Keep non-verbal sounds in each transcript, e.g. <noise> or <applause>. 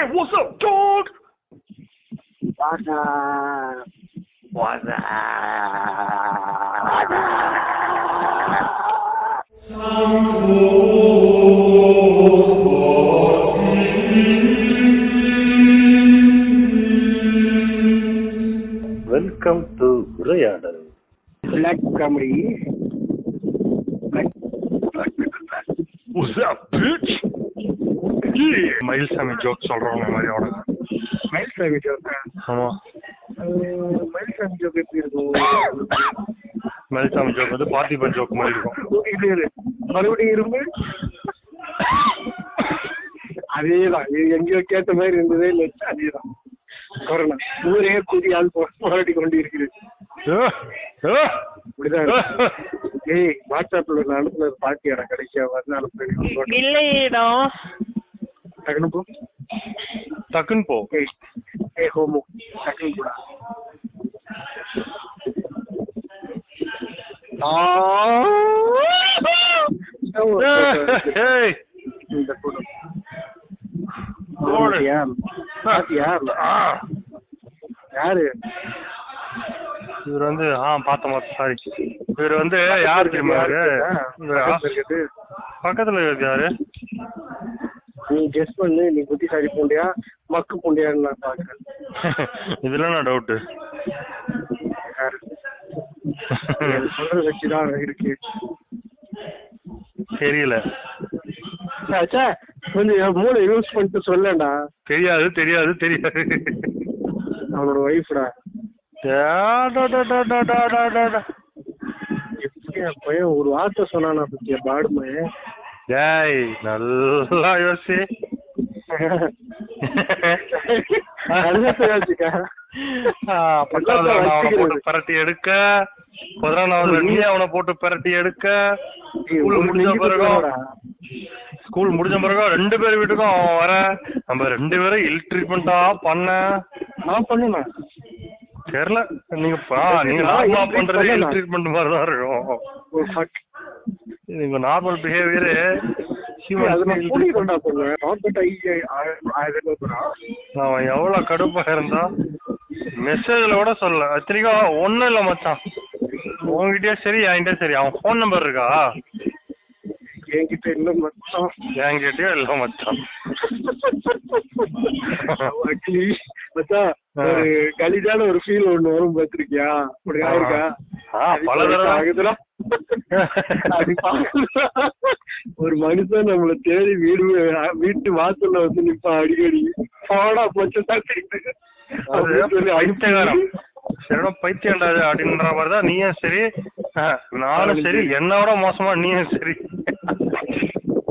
Hey, what's up, dog? What's up? What's up? Welcome to Urayadal. Black comedy. Mayilsamy joke சொல்றவங்க மாதிரி அவனுங்க. மயில்சாமி ஜோக்கா ஆமா. மயில்சாமி ஜோக் எப்படி இருக்கும்? மயில்சாமி ஜோக் வந்து பார்த்திபன் ஜோக் மாதிரி இருக்கும். இது இது மறுபடியும் இரும்பு? அதேதான். இது எங்கேயோ கேட்ட மாதிரி இருந்ததே இல்லை. அதேதான். கொரோனா. ஊரே கூதியால் போராடி கொண்டு இருக்கிறது. ஏய் வாட்ஸ்அப்ல நான் அனுப்புனது பாத்தியாடா? கடைசியா வந்து அனுப்புனது இல்லையேடா. டக்குனு போ டக்குன்னு போ ஏய் ஏய் ஹோமோ டக்குன்னு போடா இந்த கூடம் யாரு? இவர் வந்து ஆ பார்த்த மாதிரி சாரி இவர் வந்து யாரு தெரியுமா பக்கத்துல இருக்கு நீ கெஸ் பண்ணு நீ புத்திசாலி பூண்டியா மக்கு பூண்டியான்னு நான் பாக்குறேன் இதுல நான் டவுட் சொல்றது வச்சுதான் இருக்கு. தெரியல. ஆச்சா கொஞ்சம் மூளை யூஸ் பண்ணிட்டு சொல்லடா தெரியாது தெரியாது தெரியாது. அவனோட ஒய்ஃப்டா எப்படி என் பையன் ஒரு வார்த்தை சொன்னா பத்தியா பாடுமே. டேய் நல்லா யோசி. பரட்டி எடுக்க. பதினொன்றாவது நீ அவனை போட்டு பரட்டி எடுக்க. ஸ்கூல் முடிஞ்ச பிறகும் ஸ்கூல் முடிஞ்ச பிறகும் ரெண்டு பேர் வீட்டுக்கும் அவன் வர. நம்ம ரெண்டு பேரும் இல் ட்ரீட்மெண்டா பண்ண. நான் பண்ணுனா? தெரியல. நீங்க பா நீங்க நார்மலா பண்றது இல் ட்ரீட்மெண்ட் மாதிரி தான் இருக்கும். நீங்க நார்மல் பிஹேவியர். அவன் எவ்வளவு கடுப்பா இருந்தா மெசேஜ்ல கூட சொல்லல. இத்தனைக்கும் ஒண்ணும் இல்ல மச்சான். உன்கிட்டயே சரி என்கிட்ட சரி. அவன் ஃபோன் நம்பர் இருக்கா? என்கிட்ட இல்ல மச்சான். என்கிட்டயும் இல்ல மச்சான். மச்சான், ஒரு கலிஜான ஒரு ஃபீல் ஒண்ணு வரும் பாத்திருக்கியா அப்படி ஆயிருக்கா ஒரு மனுஷன் நம்மள தேடி வீடு வீட்டு வாசல்ல வந்து நிப்பான் அடிக்கடி. போடா போச்சு இது அப்படின்ற மாதிரி தான் நீயும் சரி நானும் சரி என்னோட மோசமா நீயும் சரி.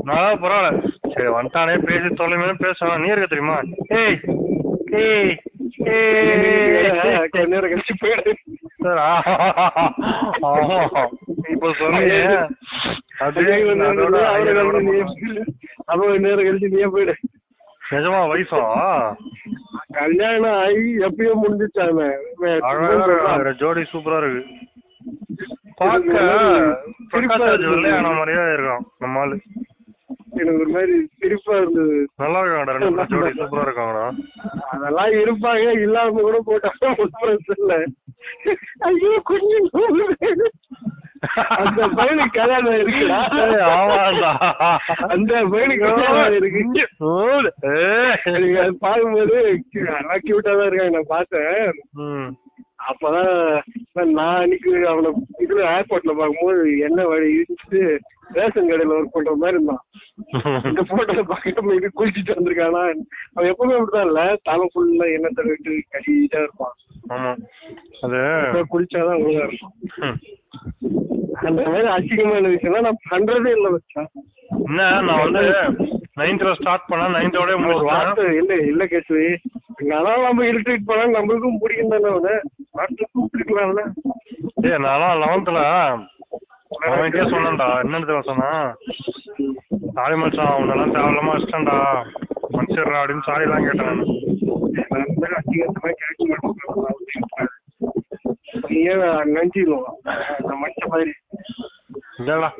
நான் பரவாயில்ல. சரி வந்துட்டானே பேசி தொலைமே பேசுவான் நீ இருக்க தெரியுமா? ஏய் ஏய் ஏய். கொஞ்ச நேரம் கழிச்சு போயிடு. சார் இப்ப சொன்னீங்க அது அதோட நேரம் கழிச்சு நீயே போயிடு நிஜமா வயசா கல்யாணம் ஆகி எப்பயோ முடிஞ்சிச்சாங்க ஜோடி சூப்பரா இருக்கு பார்க்க பிரகாஷ் இருக்கான் நம்ம ஆளு எனக்கு ஒரு மாதிரி சிரிப்பா இருந்தது நல்லா இருக்காங்கடா ரெண்டு ஜோடி சூப்பரா இருக்காங்கடா அதெல்லாம் இருப்பாங்க இல்லாம கூட போட்டாங்க ஒண்ணும் இல்ல ஐயோ கொஞ்சம். அந்த பையனுக்கு கல்யாணம் இருக்குடா ஏய், ஆமாண்டா. அந்த பையனுக்கு கல்யாணம் இருக்கு பார்க்கும்போது நல்லா கியூட்டா தான் இருக்காங்க நான் பார்த்தேன். அப்பதான் நான் அன்னைக்கு அவனை இதுல ஏர்போர்ட்ல பார்க்கும்போது என்ன வழி இடிச்சுட்டு ரேஷன் கடையில ஒர்க் பண்ற மாதிரி இருந்தான். இந்த போட்டோல பார்க்க இது குளிச்சுட்டு வந்திருக்கானா? அவன் எப்பவுமே அப்படிதான் இல்ல. தலை ஃபுல்லா எண்ணெய் தடவிட்டு கட்டிட்டா இருப்பான். ஆமா. அது குளிச்சாதான் ஒழுங்கா இருக்கும். அந்த மாதிரி அசிங்கமான விஷயம் நான் பண்றதே இல்ல வச்சா என்ன நான் வந்து நைன்த்ல ஸ்டார்ட் பண்ணா நைன்த்தோட ஒரு வார்த்தை இல்ல இல்ல கேசவி. அதான் நம்ம இரிட்டேட் பண்ணா நம்மளுக்கும் பிடிக்கும் தானே அவனை வார்த்தை கூப்பிட்டுருக்கலாம்ல. ஏய் நான்லாம் லெவன்த்ல அவன்கிட்டயே சொன்னேன்டா. என்னன்னு தெரியுமா சொன்னான் சாரி மச்சான். உன்னெல்லாம் தேவையில்லாம வச்சிட்டேன்டா. மனுஷர்ரா அப்படின்னு சாரி எல்லாம் கேட்டேன் நானு. ஏன் நினைச்சிடுவோம் அந்த மனுஷன் மாதிரி. இல்லடா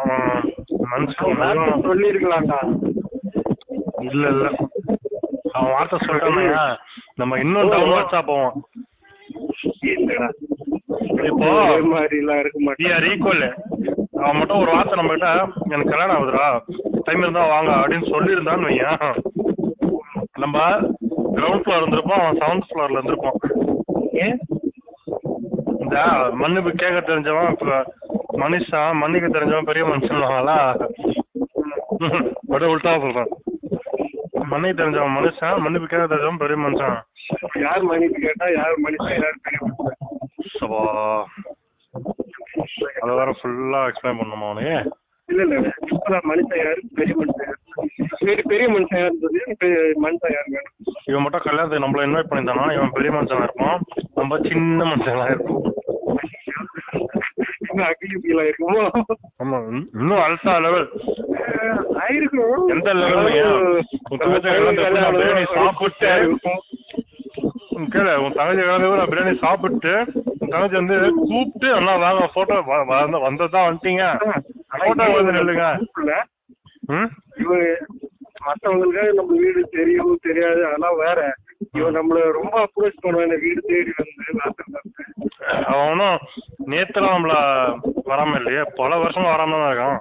அவன் மனுஷன் சொல்லி இருக்கலாம்டா இல்ல இல்ல அவன் வார்த்தை சொல்லிட்டானயா நம்ம இன்னும் டவுன்வர்ட்ஸா போவோம் என்னடா? இப்போ ஒரே மாதிரி எல்லாம் இருக்க மாட்டேன். equal. அவன் மட்டும் ஒரு வார்த்தை நம்ம கிட்ட எனக்கு கல்யாணம் ஆகுதுடா. டைம் இருந்தா வாங்க அப்படின்னு சொல்லியிருந்தான்னு வையன். நம்ம கிரவுண்ட் ஃப்ளோர் இருந்திருப்போம் அவன் செவன்த் ஃப்ளோர்ல இருந்திருப்போம் இந்த மன்னிப்பு கேட்க தெரிஞ்சவன் மனுஷன் மன்னிக்க தெரிஞ்சவன் பெரிய மனுஷன்வாங்களா அப்படியே உள்டா சொல்றேன். மன்னிக்க தெரிஞ்சவன் மனுஷன் மன்னிப்பு கேட்க தெரிஞ்சவன் பெரிய மனுஷன். யார் மன்னிப்பு கேட்டா யார் மனுஷன் யார் பெரிய மனுஷன்? சபா. அதை வேற ஃபுல்லா எக்ஸ்பிளைன் பண்ணுமா அவனுக்கு இல்ல இல்ல மனுஷன் யாரு? பெரிய மனுஷன் யாரு? பெரிய மனுஷன் யாரு மனுஷன் யாரு வேணும்? இவன் மட்டும் கல்யாணத்துக்கு நம்மள இன்வைட் பண்ணியிருந்தானா இவன் பெரிய மனுஷனா இருப்பான்? நம்ம சின்ன மனுஷனா இருப்போம். இன்னும் அகிலி ஃபீல் ஆயிருக்குமோ ஆமா இன்னும் இன்னும் அல்சா லெவல் ஆயிருக்கும். எந்த பிரியாணி சாப்பிட்டு கேளு உன் தங்கச்சி நான் பிரியாணி சாப்பிட்டு உன் தங்கச்சி வந்து கூப்பிட்டு அண்ணா வாங்க போட்டோ வந்ததான் வந்துட்டீங்க? போட்டோ வந்து நில்லுங்க. மத்தவங்களுக்கு நம்ம வீடு தெரியும் தெரியாது அதெல்லாம் வேற. இவன் நம்மள ரொம்ப அப்ரோச் பண்ணுவான். வீடு தேடி வந்து. அவனும் நேத்துல நம்மள வராம இல்லையே? பல வருஷமா வராம தான் இருக்கான்.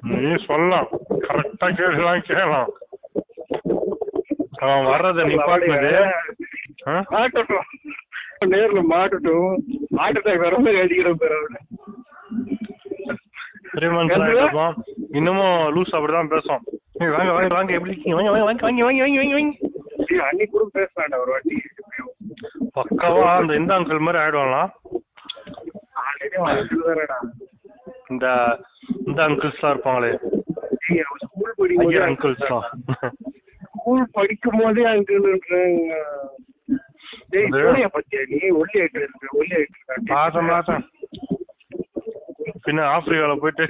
நீ சொல்லலாம். கரெக்டா கேள்விலாம் கேட்கலாம். அவன் வர்றத நிப்பாட்டினது? மாட்டட்டும். நேர்ல மாட்டட்டும். ஹார்ட் அட்டாக் வர மாதிரி அடிக்கிற பேர் இருப்பான் இன்னமும் லூஸ் அப்படிதான் பேசும். வாங்க வாங்க வாங்க எப்படி இருக்கீங்க? வாங்க வாங்க வாங்க வாங்கி வாங்கி வாங்கி வாங்க. அன்னைக்கு கூட பேசலாம்டா ஒரு வாட்டி. பக்காவா அந்த இந்த அங்கிள் மாதிரி ஆயிடுவாங்களா இந்த இந்த அங்கிள்ஸ் எல்லாம் இருப்பாங்களே. ஸ்கூல் படிக்கும் அங்கிள்ஸ் தான் ஸ்கூல் படிக்கும் போதே அங்கிள் இருக்காங்க ஒல்லி ஆயிட்டு இருக்கு ஒல்லி ஆயிட்டு இருக்கு பின்ன ஆப்பிரிக்கால போயிட்டு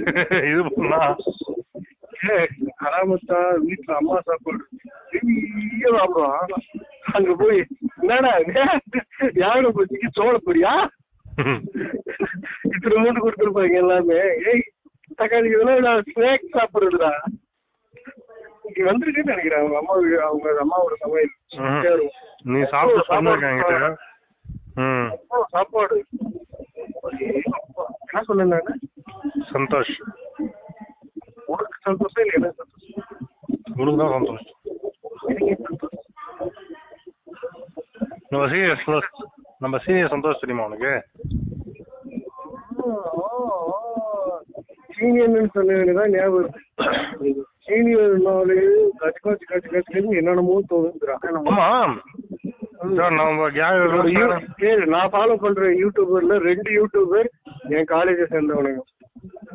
இது பண்ணா. அராமத்தா வீட்டுல அம்மா சாப்பாடு. பெரிய சாப்பிடுவான் அங்க போய் என்னடா? யானை பத்திக்கு சோள பொரியா இத்தனை மூணு கொடுத்துருப்பாங்க எல்லாமே. ஏய் தக்காளி இதெல்லாம் நான் ஸ்நாக்ஸ் சாப்பிடுறதுடா. இங்க வந்திருக்குன்னு நினைக்கிறேன். அவங்க அம்மா அவங்க அம்மாவோட சமையல். நீ சாப்பிட்டு சாப்பாடு. என்ன நானு சந்தோஷ். உனக்கு சந்தோஷம் இல்லை எனக்கு சந்தோஷம். உனக்கு தான் சந்தோஷம்? நம்ம சீனியர் நம்ம சீனியர் சந்தோஷ் தெரியுமா உனக்கு? சீனியர்னு சொன்னதுதான் ஞாபகம் சீனியர்னாலே கச்சு காச்சு கச்சு கச்சு என்னென்னமோ தோணுங்கிறான் ஆமா. நம்ம ஏய், நான் ஃபாலோ பண்ற யூடியூபர்ல ரெண்டு யூடியூபர் என் காலேஜை சேர்ந்தவனுங்க.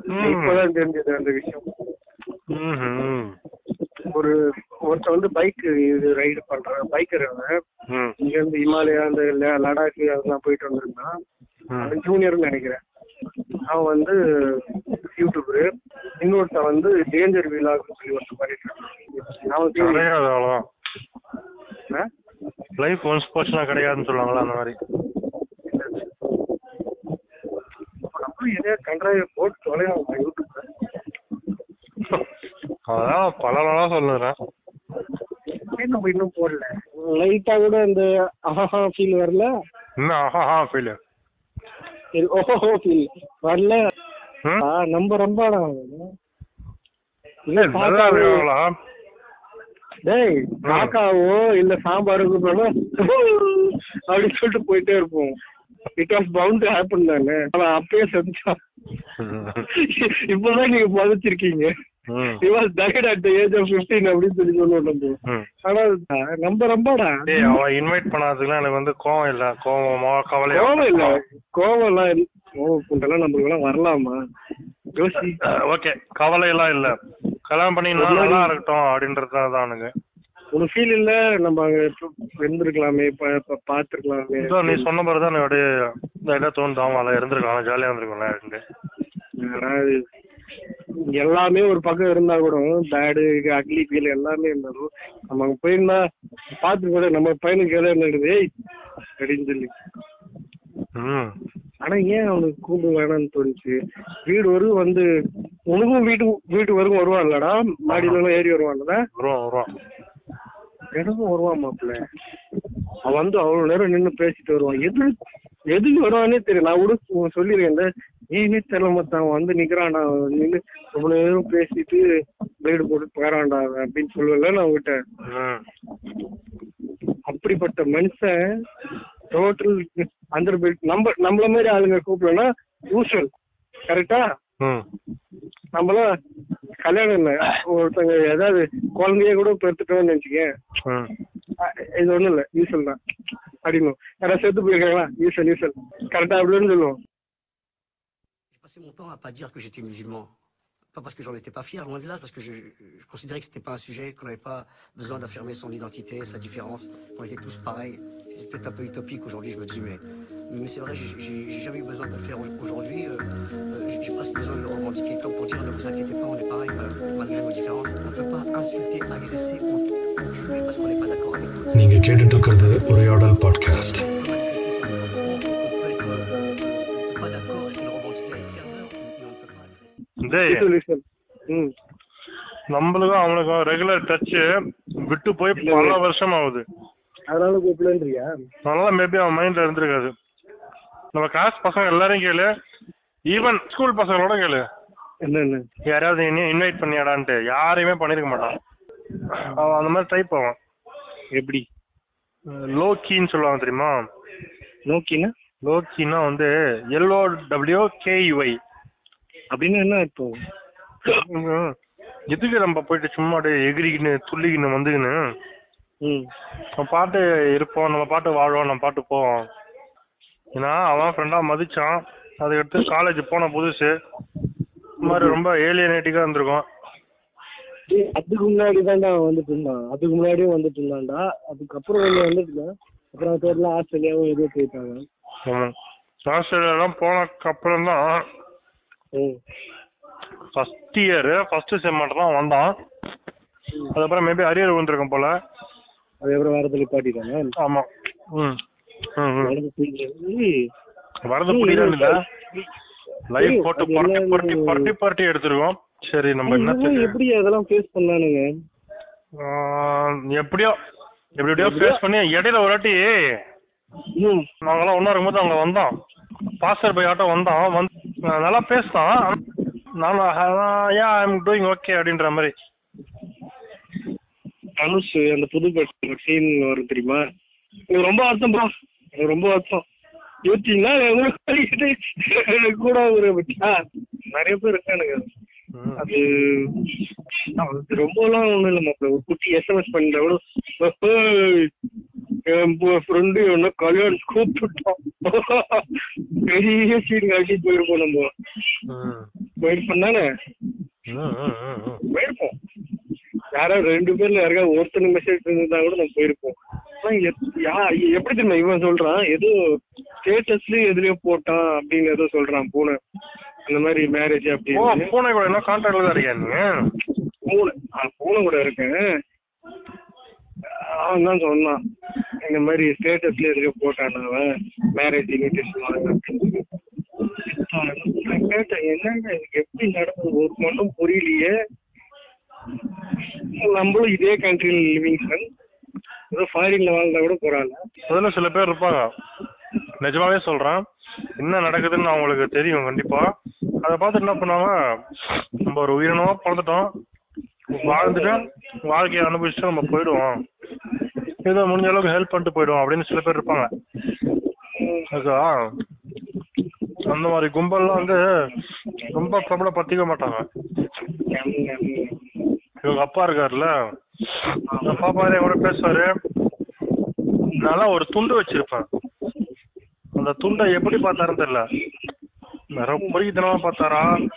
இப்பதான் தெரிஞ்சது அந்த விஷயம். ஒரு ஒருத்தன் வந்து பைக் இது ரைடு பண்றான். பைக்கர் இங்க இருந்து இமாலயா அந்த லடாக் அதெல்லாம் போயிட்டு வந்திருந்தான். அவன் ஜூனியர்னு நினைக்கிறேன். அவன் வந்து யூடியூபரு இன்னொருத்தன் வந்து டேஞ்சர் விலாக்னு சொல்லி ஒருத்தன் பண்ணிட்டு இருக்கான் அவன் ஆ? லைஃப் ஒன்ஸ் போச்சுன்னா கிடையாதுன்னு சொல்லுவாங்களா அந்த மாதிரி. கண்டாய போட்டு தொலைலாம் யூடியூப்ல? அதான் பல நாளா சொல்லுறேன். ஏன் நம்ம இன்னும் போடல? லைட்டா கூட அந்த ஆஹா ஃபீல் வரல? இன்னும் ஆஹா ஃபீல் சரி ஓஹோ ஃபீல் வரல. ம்? ஆ, நம்ம ரொம்படா இல்ல நல்லா இருக்காங்களா டேய் காக்காவோ இல்ல சாம்பாருக்கு போனா அப்படின்னு சொல்லிட்டு போயிட்டே இருப்போம். இட் வாஸ் பவுண்ட் ஹேப்பன் தானே. அவன் அப்பயே செஞ்சான் இப்பதான் நீங்க புதைச்சிருக்கீங்க. died at the age of 15 அப்படின்னு சொல்லி சொல்லுவோம் ஆனா நம்ம ரொம்படா டேய் இன்வைட் பண்ணாததுக்குலாம் எனக்கு வந்து கோவம் இல்ல. கோவமா கோவம் இல்ல. கோவம் எல்லாம் இல்ல. கோவம் புண்டெல்லாம் நம்மளுக்கு எல்லாம் வரலாமா? ஓகே. கவலை எல்லாம் இல்ல. கல்யாணம் பண்ணினா நல்லா இருக்கட்டும் அப்படின்றது தான் எனக்கு உனக்கு ஃபீல் இல்ல நம்ம அங்க இருந்திருக்கலாமே பாத்துருக்கலாமே நீ சொன்ன பிறகு தான் அப்படியே லைட்டா தோணுது ஆமால இருந்திருக்கலாம் ஜாலியா இருந்திருக்கும்ல இருந்து. அதாவது எல்லாமே ஒரு பக்கம் இருந்தா கூட பேடு அக்லி ஃபீல் எல்லாமே இருந்தாலும் நம்ம அங்க போயிருந்தா பாத்து கூட நம்ம பையனுக்கு எதாவது இருந்துடுது அப்படின்னு சொல்லி. ஆனா ஏன் அவனுக்கு கூண்டு வேணாம்னு தோணுச்சு? வீடு வரைக்கும் வந்து உனக்கும் வீட்டு வீட்டு வரைக்கும் வருவான்லடா. மாடியில எல்லாம் ஏறி வருவான்ல வருவான் வருவான். எனக்கும் வருவான் மாப்பிள்ள. அவன் வந்து அவ்வளவு நேரம் நின்னு பேசிட்டு வருவான். எது எதுக்கு வருவானே தெரியும் நான் கூட உ- சொல்லிருக்கேன் ஏனே தெரியல மச்சான் அவன் வந்து நிக்கிறான்டா நின்னு ரொம்ப நேரம் பேசிட்டு பிளேடு போட்டு அவன் அப்படின்னு சொல்லுவேன்ல நான் உங்ககிட்ட ம். அப்படிப்பட்ட மனுஷன் டோட்டல் அந்த நம்ம நம்மள மாதிரி ஆளுங்க கூப்பிடலன்னா யூஸ்வல் கரெக்டா. நம்மளாம் கல்யாணம் இல்ல ஒருத்தங்க ஏதாவது குழந்தைய கூட பெற்றுட்டோம்னு நினைச்சுக்கேன் ம். அஹ் இது ஒண்ணும் இல்ல யூஸ்வல் தான் அப்படின்னு யாராவது செத்து போயிருக்காங்களா யூஸ்வல் யூஸ்வல் கரெக்டா அப்படின்னு சொல்லுவோம் J'ai passé mon temps à pas dire que j'étais musulman. Pas parce que j'en étais pas fier, loin de là, parce que je, je considérais que c'était pas un sujet, qu'on n'avait pas besoin d'affirmer son identité, sa différence, qu'on était tous pareils. C'est peut-être un peu utopique aujourd'hui, je me dis, mais, mais c'est vrai, j'ai- jamais eu besoin de le faire aujourd'hui. euh, euh, j'ai- presque besoin de le revendiquer comme pour dire, ne vous inquiétez pas, on est pareil, euh, malgré nos différences. On ne peut pas insulter, agresser ou, tuer parce qu'on n'est pas d'accord avec nous. நீங்க கேட்டுட்டு இருக்கிறது உரையாடல் podcast euh, நம்மளுக்கும் அவனுக்கும் regular touch விட்டு போய் பல வருஷம் ஆகுது அதனால கூப்பிடலன்றியா அதனால மேபி அவன் மைண்ட்ல இருந்திருக்காது நம்ம கிளாஸ் பசங்க எல்லாரையும் கேளு. ஈவன் ஸ்கூல் பசங்களோட கேளு. என்ன யாராவது இன்வைட் பண்ணியாடான்ட்டு. யாரையுமே பண்ணிருக்க மாட்டான். அவன் அந்த மாதிரி டைப் அவன். எப்படி? லோ கீன்னு சொல்லுவாங்க தெரியுமா? நோக்கினா லோ கீனா வந்து எல்ஓ டபிள்யூ கேஇஒய் அப்படின்னு என்ன இப்போ? எதுக்கு நம்ம போயிட்டு சும்மா அப்படியே எகிரிக்கின்னு துள்ளிக்கின்னு வந்துக்கின்னு? ம். நம்ம பாட்டு இருப்போம். நம்ம பாட்டு வாழ்வோம். நம்ம பாட்டு போவோம். ஏன்னா அவன் ஃப்ரெண்டா மதிச்சான். அதுக்கடுத்து காலேஜ் போன புதுசு. இந்த மாதிரி ரொம்ப ஏலியனேட்டிக்கா இருந்திருக்கும். அதுக்கு முன்னாடி தான்டா வந்துட்டு இருந்தான். அதுக்கு முன்னாடியும் வந்துட்டு இருந்தான்டா. அதுக்கப்புறம் ஒண்ணு வந்துட்டு இருந்தான் அப்புறம் தெரியல ஆஸ்திரேலியாவும் எதுவும் போயிட்டாங்க. ஆஸ்திரேலியாலாம் போனதுக்கு அப்புறம் தான் ஃபர்ஸ்ட் இயர் ஃபர்ஸ்ட் செம் மட்டும் தான் வந்தான். அதுக்கப்புறம் மேபி அரியர் விழுந்திருக்கும் போல. அதுக்கப்புறம் வரது நிப்பாட்டிட்டாங்க ஆமா. ம். வரது புரியல இல்ல லைவ் போட்டு புரட்டி புரட்டி புரட்டி புரட்டி எடுத்திருக்கோம் சரி நம்ம என்ன இதெல்லாம் எப்படி அதெல்லாம் ஃபேஸ் பண்ணானுங்க? எப்படியோ எப்படி எப்படியோ? ஃபேஸ் பண்ணி இடையில ஒரு வாட்டி ம். நாங்கெல்லாம் ஒன்றா இருக்கும்போது அங்கே வந்தோம். பாஸ்டர் பை ஆட்டோ வந்தோம். வந்து நல்லா பேசினான் நானும் ஏன் ஐ எம் டூயிங் ஓகே அப்படின்ற மாதிரி. தனுஷ் அந்த புது சீன் வரும் தெரியுமா? எனக்கு ரொம்ப வருத்தம் ப்ரோ ரொம்ப வருத்தம். யோசிச்சீங்களா? உங்களுக்கு கூட ஒரு நிறைய பேர் இருக்கானுங்க. அது ரொம்பலாம் ஒண்ணும் இல்லை மாப்பிள்ள ஒரு குட்டி எஸ்எம்எஸ் பண்ணிட்டா கூட "ஏய், என் ஃப்ரெண்டு என்ன கல்யாணம் கூப்பிட்டுட்டோம் பெரிய சீன் காட்டி போயிருப்போம் நம்ம. போயிருப்போம் தானே. போயிருப்போம். யாராவது ரெண்டு பேர்ல யாருக்காவது ஒருத்தனுக்கு மெசேஜ் இருந்தா கூட நம்ம போயிருப்போம். எப்படி தெரியுமா இவன் சொல்றான்? ஏதோ ஸ்டேட்டஸ்லயும் எதுலயோ போட்டான் அப்படின்னு ஏதோ சொல்றான் பூனை. அந்த மாதிரி மேரேஜ் அப்படின்னு. பூனை கூட என்ன கான்டாக்ட்ல தான் இருக்கியா பூனை. பூனை கூட இருக்கேன். அவன் தான் சொன்னான் இந்த மாதிரி ஸ்டேட்டஸ்ல எதுலயோ போட்டான் அவன். மேரேஜ் இன்விடேஷன் அப்படின்னு கேட்டேன் என்னங்க எப்படி நடந்தது? ஒரு மட்டும் புரியலையே. நம்மளும் இதே கண்ட்ரியில் லிவிங் சன் ஏதோ ஃபாரின்ல வாழ்ந்தா கூட போறாங்க. அதுல சில பேர் இருப்பாங்க. நிஜமாவே சொல்றேன். என்ன நடக்குதுன்னு அவங்களுக்கு தெரியும் கண்டிப்பா. அதை பார்த்து என்ன பண்ணுவாங்க? நம்ம ஒரு உயிரினமா பிறந்துட்டோம். வாழ்ந்துட்டு வாழ்க்கையை அனுபவிச்சுட்டு நம்ம போயிடுவோம். ஏதோ முடிஞ்ச அளவுக்கு ஹெல்ப் பண்ணிட்டு போயிடுவோம் அப்படின்னு சில பேர் இருப்பாங்க. அதுக்கா? அந்த மாதிரி கும்பல்லாம் வந்து ரொம்ப பிரபலப்படுத்திக்க மாட்டாங்க. இவங்க அப்பா இருக்காருல்ல? அப்பா பாரு கூட பேசுவாரு. நான் ஒரு துண்டு வச்சிருப்பேன் அந்த துண்டை எப்படி பார்த்தாருன்னு தெரியல. ரொம்ப பொறுக்கித்தனமா பார்த்தாரா?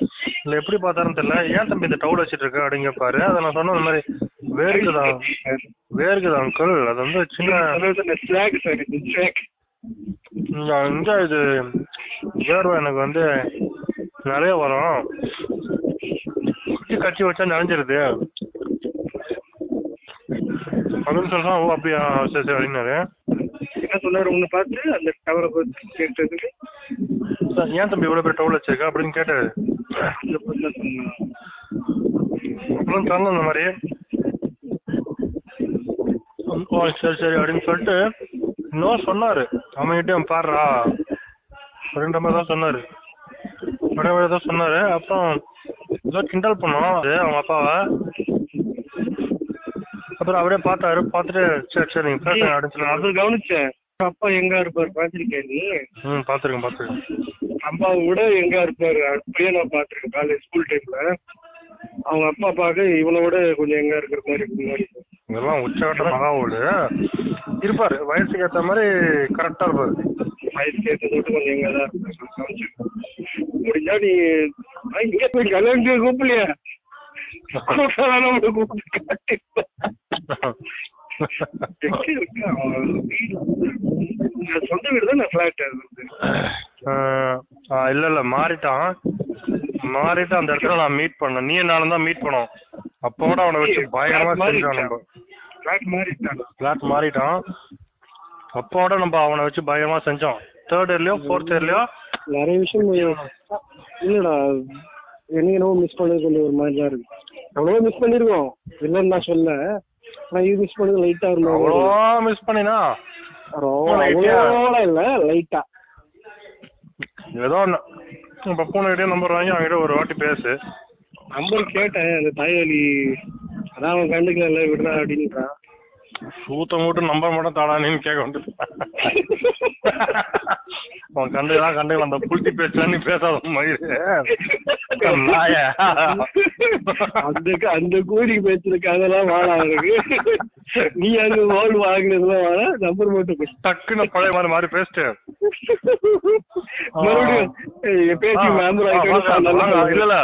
இல்ல எப்படி பார்த்தாருன்னு தெரியல. ஏன் தம்பி இந்த டவுல் வச்சிட்டு இருக்க அப்படின்னு கேட்பாரு அதை நான் சொன்ன இந்த மாதிரி வேர்க்குதான் வேர்க்குது அங்கிள் அது வந்து சின்ன இங்க இது வேர்வை எனக்கு வந்து நிறைய வரும். குட்டி கட்சி வச்சா நனைஞ்சிருது. அப்படின்னு சொல்றான் ஓ அப்படியா சரி சரி அப்படின்னாரு. என்ன சொன்னாரு உன்னை பார்த்து அந்த டவரை பார்த்து கேட்டதுக்கு? ஏன் தம்பி இவ்வளவு பேர் டவுல் வச்சிருக்க அப்படின்னு கேட்டாரு. அப்புறம் சொன்ன இந்த மாதிரி. ஓ சரி சரி அப்படின்னு சொல்லிட்டு இன்னும் சொன்னாரு. அவன்கிட்டயும் பாடுறா. அப்படின்ற மாதிரி தான் சொன்னாரு. அப்படின்ற மாதிரி தான் சொன்னாரு. அப்புறம் ஏதோ கிண்டல் பண்ணோம் அவங்க அப்பாவை. அப்புறம் அப்படியே பார்த்தாரு பார்த்துட்டு சரி சரி நீங்க பேசுங்க அப்படின்னு சொல்லி அது கவனிச்சேன். அப்பா எங்க இருப்பாரு பாத்திருக்கேன் நீ ம் பார்த்துருக்கேன் பார்த்துருக்கேன். அப்பாவை விட எங்க இருப்பாரு அப்படியே நான் பாத்திருக்கேன் காலேஜ் ஸ்கூல் டைம்ல அவங்க அப்பா பார்க்க இவனை விட கொஞ்சம் எங்க இருக்கிற மாதிரி இருக்கிற மாதிரி இதெல்லாம் உச்சகட்ட மகாவோடு இருப்பாரு வயசுக்கு ஏத்த மாதிரி கரெக்டா இருப்பாரு. வயசு கேட்டது விட்டு கொஞ்சம் எங்க தான் முடிஞ்சா நீ இங்க போய் கல்யாணத்துக்கு கூப்பிடலையா? <laughs> நம்மள கூப்பிட்டு எங்க இருக்கு வீடு? நான் சொந்த வீடு தான் ஃபிளாட் இல்ல இல்ல மாறிட்டான். மாறிட்டு அந்த இடத்துல நான் மீட் பண்ணேன். நீ நானும் தான் மீட் பண்ணோம். அப்போ கூட அவனை வச்சு பயங்கரமா செஞ்சோம் நம்ம. ஃபிளாட் மாறிட்டான். பிளாட் மாறிட்டான். அப்போட நம்ம அவனை வச்சு பயங்கரமா செஞ்சோம். தேர்ட் இயர்லயோ ஃபோர்த் இயர்லயோ நிறைய விஷயம் இல்லடா. எனக்கு என்னவோ மிஸ் பண்ணது கொஞ்சம் ஒரு மாதிரி தான் இருக்கு. எவ்வளவோ மிஸ் பண்ணிருக்கோம். இல்லைன்னு நான் சொல்ல இது மிஸ் பண்ணது லைட்டா இருந்தா அவ்வளோ மிஸ் பண்ணினா? அவ்வளோலாம் இல்ல லைட்டா ஏதோ ஒண்ணு. இப்ப பூனைகிட்டே நம்பர் வாங்கி அவன்கிட்ட ஒரு வாட்டி பேசு. நம்பர் கேட்டேன் அந்த தாய்வலி அதான் அவன் கண்டுக்கல விடுறா அப்படின்றான். சூத்த மூட்டு நம்பர் மட்டும் தாடானேன்னு கேட்க வந்து <laughs> அவன் கண்டுதான் கண்டு அந்த புல்ட்டி பேசுல நீ பேசாத அந்த அந்த கூலி பேச்சுருக்கு அதெல்லாம் வாடா அவனுக்கு. நீ அங்க ஓல் வாங்கினதுலாம் வாடா. நம்பர் மட்டும். டக்குன்னு பழைய மாதிரி மாதிரி பேசிட்டு மறுபடியும் பேசி. இல்ல இல்ல.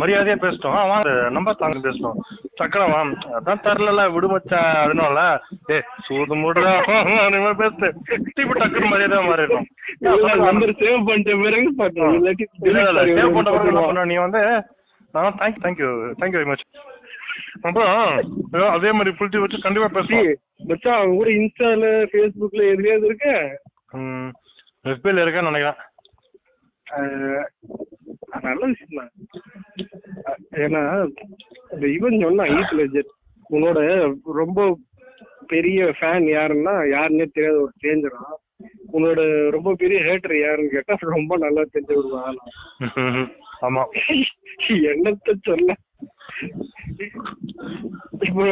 மரியாதையா பேசிட்டோம். வாங்க நம்பர் தாங்க பேசிட்டோம். சக்கரை வா அதான் தரல விடு மச்சான் அதனால. ஏ சூது மூடுறா பேசிட்டு திருப்பி டக்குன்னு மரியாதையா மாறிடும் நம்பர் சேவ் பண்ணிட்ட பிறகு சேவ் பண்ண நீ வந்து ஆ thank thank you thank you very much அப்புறம் அதே மாதிரி புளிச்சு வச்சு கண்டிப்பா பேசுவோம் மச்சான் அவன் கூட இன்ஸ்டால ஃபேஸ்புக்ல எதுலயாவது இருக்க? எஃபில இருக்கேன்னு நினைக்கிறேன். நல்ல விஷயம் தான் ஏன்னா இந்த இவன் சொன்னான் ஈத் உன்னோட ரொம்ப பெரிய ஃபேன் யாருன்னா யாருன்னே தெரியாத ஒரு சேஞ்சரா உன்னோட ரொம்ப பெரிய ஹேட்டர் யாருன்னு கேட்டா ரொம்ப நல்லா தெரிஞ்ச ஒரு ஆளா? <laughs> ஆமா. என்னத்த சொல்ல? இப்போ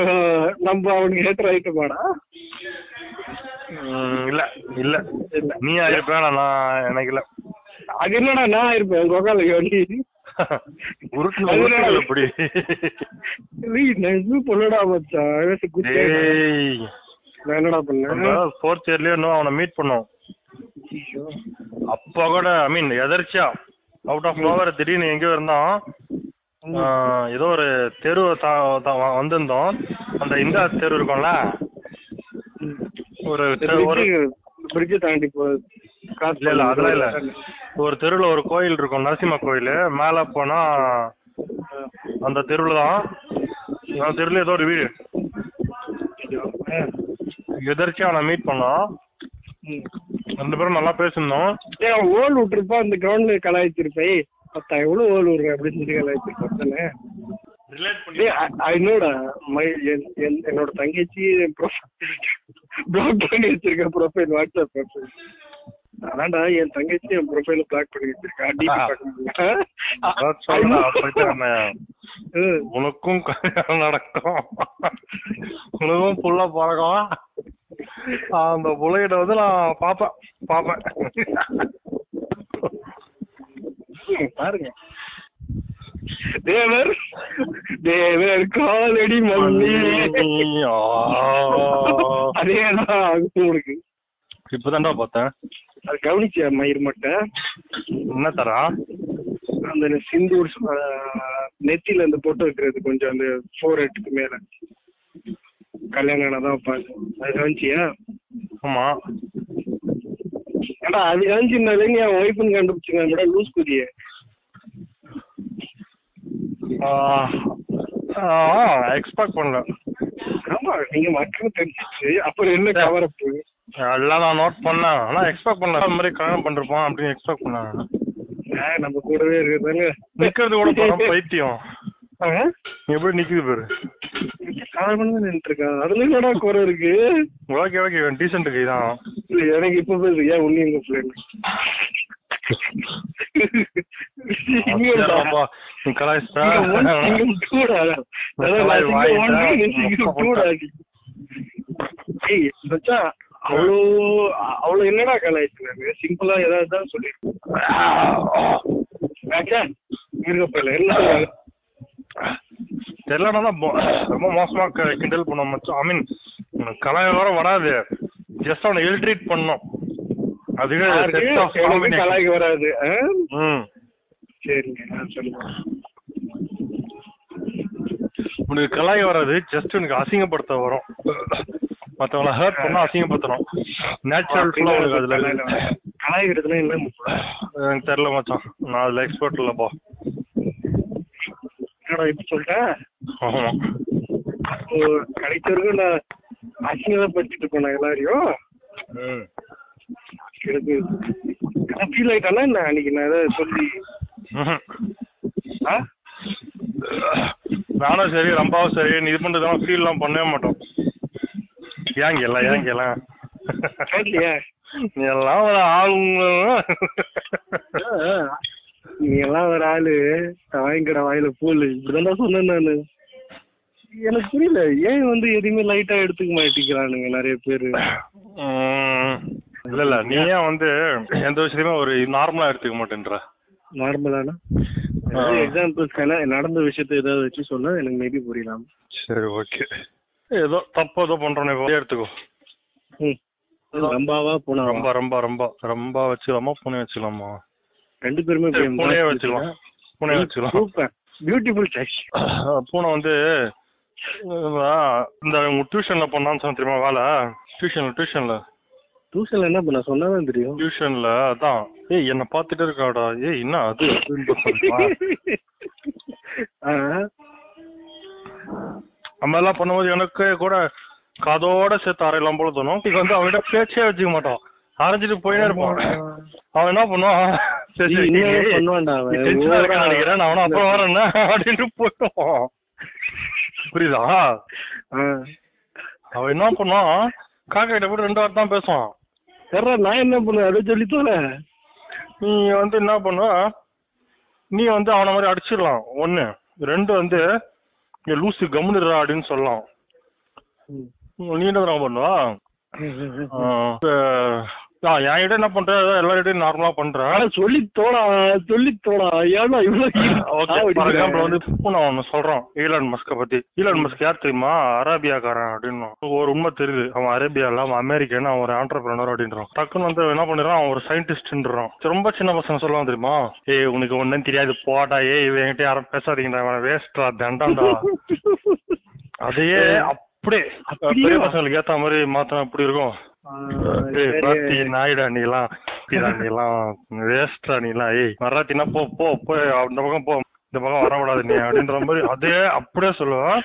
நம்ம அவனுக்கு ஹேட்டர் ஆயிட்டோமாடா? ம், இல்ல இல்ல. நீ ஆயிருப்பேன் நான் எனக்கு இல்ல. அது நான் இருப்பேன் கொகால யோனி உருட்டு உருட்டு எப்படி? நீ நெஜு பொண்ணடா மச்சான் I was a good guy. டேய் நான் என்னடா பண்ணேன்? ஃபோர்த் இயர்லயே இன்னும் அவனை மீட் பண்ணோம். அப்போ கூட ஐ மீன் எதர்ச்சியா? அவுட் ஆஃப் நோவர் திடீர்னு எங்கேயோ இருந்தோம் ஆஹ் ஏதோ ஒரு தெரு வந்திருந்தோம். அந்த இந்த தெரு இருக்கும்ல? ஒரு பிரிட்ஜ் தாண்டி போ காசு இல்ல இல்ல அதெல்லாம் இல்ல. ஒரு தெருவுல ஒரு கோயில் இருக்கும் நரசிம்ம கோயில். மேல போனா அந்த தெருவுல தான் அந்த தெருவுல ஏதோ ஒரு வீடு. எதர்ச்சியா அவனை மீட் பண்ணோம். ரெண்டு பேரும் நல்லா பேசியிருந்தோம். அவன் ஓல் விட்டுருப்பா அந்த கிரவுண்ட்ல கலாய்ச்சிருப்பேன். பத்தா எவ்வளவு ஓல் விடுறேன் அப்படின்னு சொல்லி கலாய்ச்சிருப்பான் தானே என்னோட என்னோட தங்கச்சி பிளாக் பண்ணி வச்சிருக்க ப்ரொஃபைல் வாட்ஸ்அப் ப்ரொஃபைல் அதான்டா என் தங்கச்சி என் ப்ரொஃபைல பிளாக் பண்ணி வச்சிருக்கா. உனக்கும் நடக்கும். உனக்கும் புள்ள பிறக்கும். அந்த புள்ளைகிட்ட வந்து நான் பாப்பேன் பாப்பேன் பாருங்க. தேவர் தேவர் காலடி மண்ணி அதேதான் உங்களுக்கு. இப்பதான்டா பார்த்தேன். அது கவனிச்சியா மயிர் மட்டும் என்ன தரா? அந்த சிந்தூர் நெத்தியில அந்த பொட்டு வைக்கிறது கொஞ்சம் அந்த ஃபோர் ஹெட்டுக்கு மேல. கல்யாணம் ஆனதான் பாரு அது கவனிச்சியா? ஆமா. ஏடா அது கவனிச்சிருந்தாலே நீ அவன் ஒய்ஃப்னு கண்டுபிடிச்சுங்க கூட லூஸ் குதிய. எக்ஸ்பெக்ட் பண்ணல. ஆமா நீங்க மக்கள் தெரிஞ்சிச்சு அப்புறம் என்ன கவரப்பு எல்லாம் நான் நோட் பண்ணேன். ஆனா எக்ஸ்பெக்ட் பண்ணல. இந்த மாதிரி கல்யாணம் பண்ணிருப்பான் அப்படின்னு எக்ஸ்பெக்ட் பண்ணேன். நம்ம கூடவே இருக்கிறதாங்க நிக்கிறது கூட படம் பைத்தியம். எப்படி நிக்குது பேரு. காரணம் நின்று இருக்கான் அதுல என்னடா குறை இருக்கு? ஓகே ஓகே டீசென்ட் கை தான் எனக்கு இப்ப பேசு ஏன் உன்னி எங்க பிள்ளைங்க அவ்வளோ அவ்வளோ என்னடா கலாய்ச்சினாங்க சிம்பிளா ஏதாவது தான் சொல்லி இருக்கப்பல என்ன தெரியலனா ரொம்ப மோசமா கிண்டல் பண்ண மச்சான் ஐ மீன் கலாய் வர வராது. ஜஸ்ட் அவனை இல்ட்ரீட் பண்ணோம் அதுவே. கலாய்க்கு வராது? ம். சரிங்க சொல்லுங்க உனக்கு கலாய் வராது. ஜஸ்ட் உனக்கு அசிங்கப்படுத்த வரும். மத்தவங்கள ஹர்ட் பண்ணா அசிங்கப்படுத்தணும். நேச்சுரல் ஃபுல்லா உனக்கு அதுல. இருக்கு. கலாய்க்கிறதுனா என்ன எனக்கு தெரியல மச்சான். நான் அதுல எக்ஸ்பர்ட் இல்லப்பா என்னடா இப்ப சொல்லிட்டேன் ஆமா. கடைசி வரைக்கும் நான் அசிங்கதான் படிச்சுட்டு போனேன் எல்லாரையும். எனக்கு ஃபீல் ஆயிட்டானா என்ன? அன்னைக்கு நான் ஏதாவது சொல்லி. நானும் சரி ரம்பாவும் சரி இது பண்றதெல்லாம் ஃபீல் எல்லாம் பண்ணவே மாட்டோம். எல்லாம் ஏங்க எல்லாம் கேட்கலையா? நீ எல்லாம் ஒரு ஆளுங்க நீ எல்லாம் ஒரு ஆளு வாங்கிக்கடா வாயில பூல் இப்படிதான் சொன்னேன் நானு. எனக்கு புரியல ஏன் வந்து எதையுமே லைட்டா எடுத்துக்க மாட்டேங்கிறானுங்க நிறைய பேரு. இல்ல இல்ல. நீ ஏன் வந்து எந்த விஷயத்தையுமே ஒரு நார்மலா எடுத்துக்க மாட்டேன்ற? நார்மலானா. எக்ஸாம்பிள்ஸ் நடந்த விஷயத்த ஏதாவது வச்சு சொன்னா எனக்கு மேபி புரியலாம். சரி ஓகே ஏதோ தப்பு ஏதோ பண்றோம் எடுத்துக்கோ. ரம்பாவா போனா ரொம்ப ரொம்ப ரொம்ப. ரொம்ப வச்சுக்கலாமா பூனை வச்சுக்கலாமா? ரெண்டு பேருமே பூனையே வச்சுக்கலாம். பூனை வச்சுக்கலாம். பியூட்டிஃபுல் சாய்ஸ் பூனை வந்து இந்த டியூஷன்ல பண்ணான்னு சொன்ன தெரியுமா வேலை? டியூஷன்ல டியூஷன்ல டியூஷன்ல என்ன பண்ண சொன்னாதான் தெரியும். டியூஷன்ல அதான். ஏய் என்ன பார்த்துட்டு இருக்காடா. ஏய் என்ன அது? நம்ம எல்லாம் பண்ணும்போது எனக்கு கூட கதோட சேர்த்து அரையலாம் போல தோணும். இது வந்து அவன்கிட்ட பேச்சே வச்சுக்க மாட்டான். அரைஞ்சிட்டு போயினே இருப்பான். அவன் என்ன பண்ணுவான்? சரி சரி நினைக்கிறேன். நான் அப்புறம் வரேன். அப்படின்ட்டு போயிடுவான். புரியுதா. அவன் என்ன பண்ணுவான்? காக்கா கிட்ட போய் ரெண்டு வார்த்தை தான் பேசுவான். சர்ரா, நான் என்ன பண்ணுவேன்? அதை சொல்லி தோல நீ வந்து என்ன பண்ணுவ? நீ வந்து அவன மாதிரி அடிச்சிடலாம். ஒண்ணு. ரெண்டு வந்து இங்க லூசு கம்முனுறா அப்படின்னு சொல்லலாம் நீ என்ன தெரியுமா ஆ, என்கிட்ட என்ன பண்ற? எல்லார்கிட்டயும் நார்மலா பண்ற சொல்லி தோடா சொல்லி தோடா. ஏன்னா இவ்வளவு ஓகே ஃபார் எக்ஸாம்பிள் வந்து இப்போ நான் ஒன்னு சொல்றேன். ஈலான் மஸ்க பத்தி. ஈலான் மஸ்க் யார் தெரியுமா? அரேபியாக்காரன் அப்படின்னு. ஒரு உண்மை தெரியுது. அவன் அரேபியால அவன் அமெரிக்கன் அவன் ஒரு ஆண்டர்பிரனர் அப்படின்றான். டக்குன்னு வந்து என்ன பண்ணிடுறான்? அவன் ஒரு சயின்டிஸ்ட்ன்றான் ரொம்ப சின்ன பசங்க சொல்லுவான் தெரியுமா? ஏய் உனக்கு ஒண்ணும் தெரியாது. போடா. ஏய் இவன்கிட்ட யாரும் பேசாதீங்கடா. வேஸ்ட்ரா தண்டாண்டா அதையே அப்படியே பெரிய பசங்களுக்கு ஏத்த மாதிரி மாத்தினா எப்படி இருக்கும்? பாத்தி நாயிடா நீலாம் நீலாம் வேஸ்டா நீலாம் ஏய் வராத்தினா போ போ போய் அந்த பக்கம் போ இந்த பக்கம் வரக்கூடாது நீ அப்படின்ற மாதிரி அதே அப்படியே சொல்லுவேன்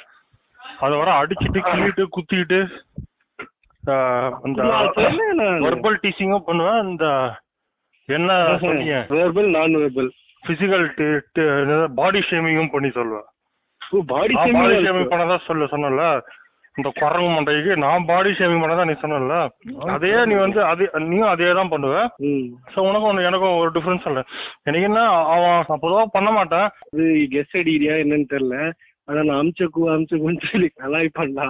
அதை வர அடிச்சிட்டு கிள்ளிட்டு குத்திட்டு ஆஹ், அந்த வெர்பல் டீசிங்கும் பண்ணுவேன் இந்த என்ன சொன்னீங்க? வெர்பல் நான் வெர்பல் பிசிக்கல் பாடி ஷேமிங்கும் பண்ணி சொல்லுவேன் பாடி ஷேமிங் பண்ணதா சொல்ல சொன்னல இந்த குரங்கு மண்டைக்கு நான் பாடி ஷேமிங் பண்ணதா நீ சொன்னல அதே நீ வந்து அதே நீயும் அதே தான் பண்ணுவ சோ உனக்கும் ஒண்ணு எனக்கும் ஒரு டிஃபரன்ஸ் இல்ல எனக்கு என்ன அவன் நான் பொதுவா பண்ண மாட்டேன். இது கெஸ்ட் அடிக்கிறியா என்னன்னு தெரியல. ஆனா நான் அம்சக்கு அம்சக்குன்னு சொல்லி கலாய் பண்ணா.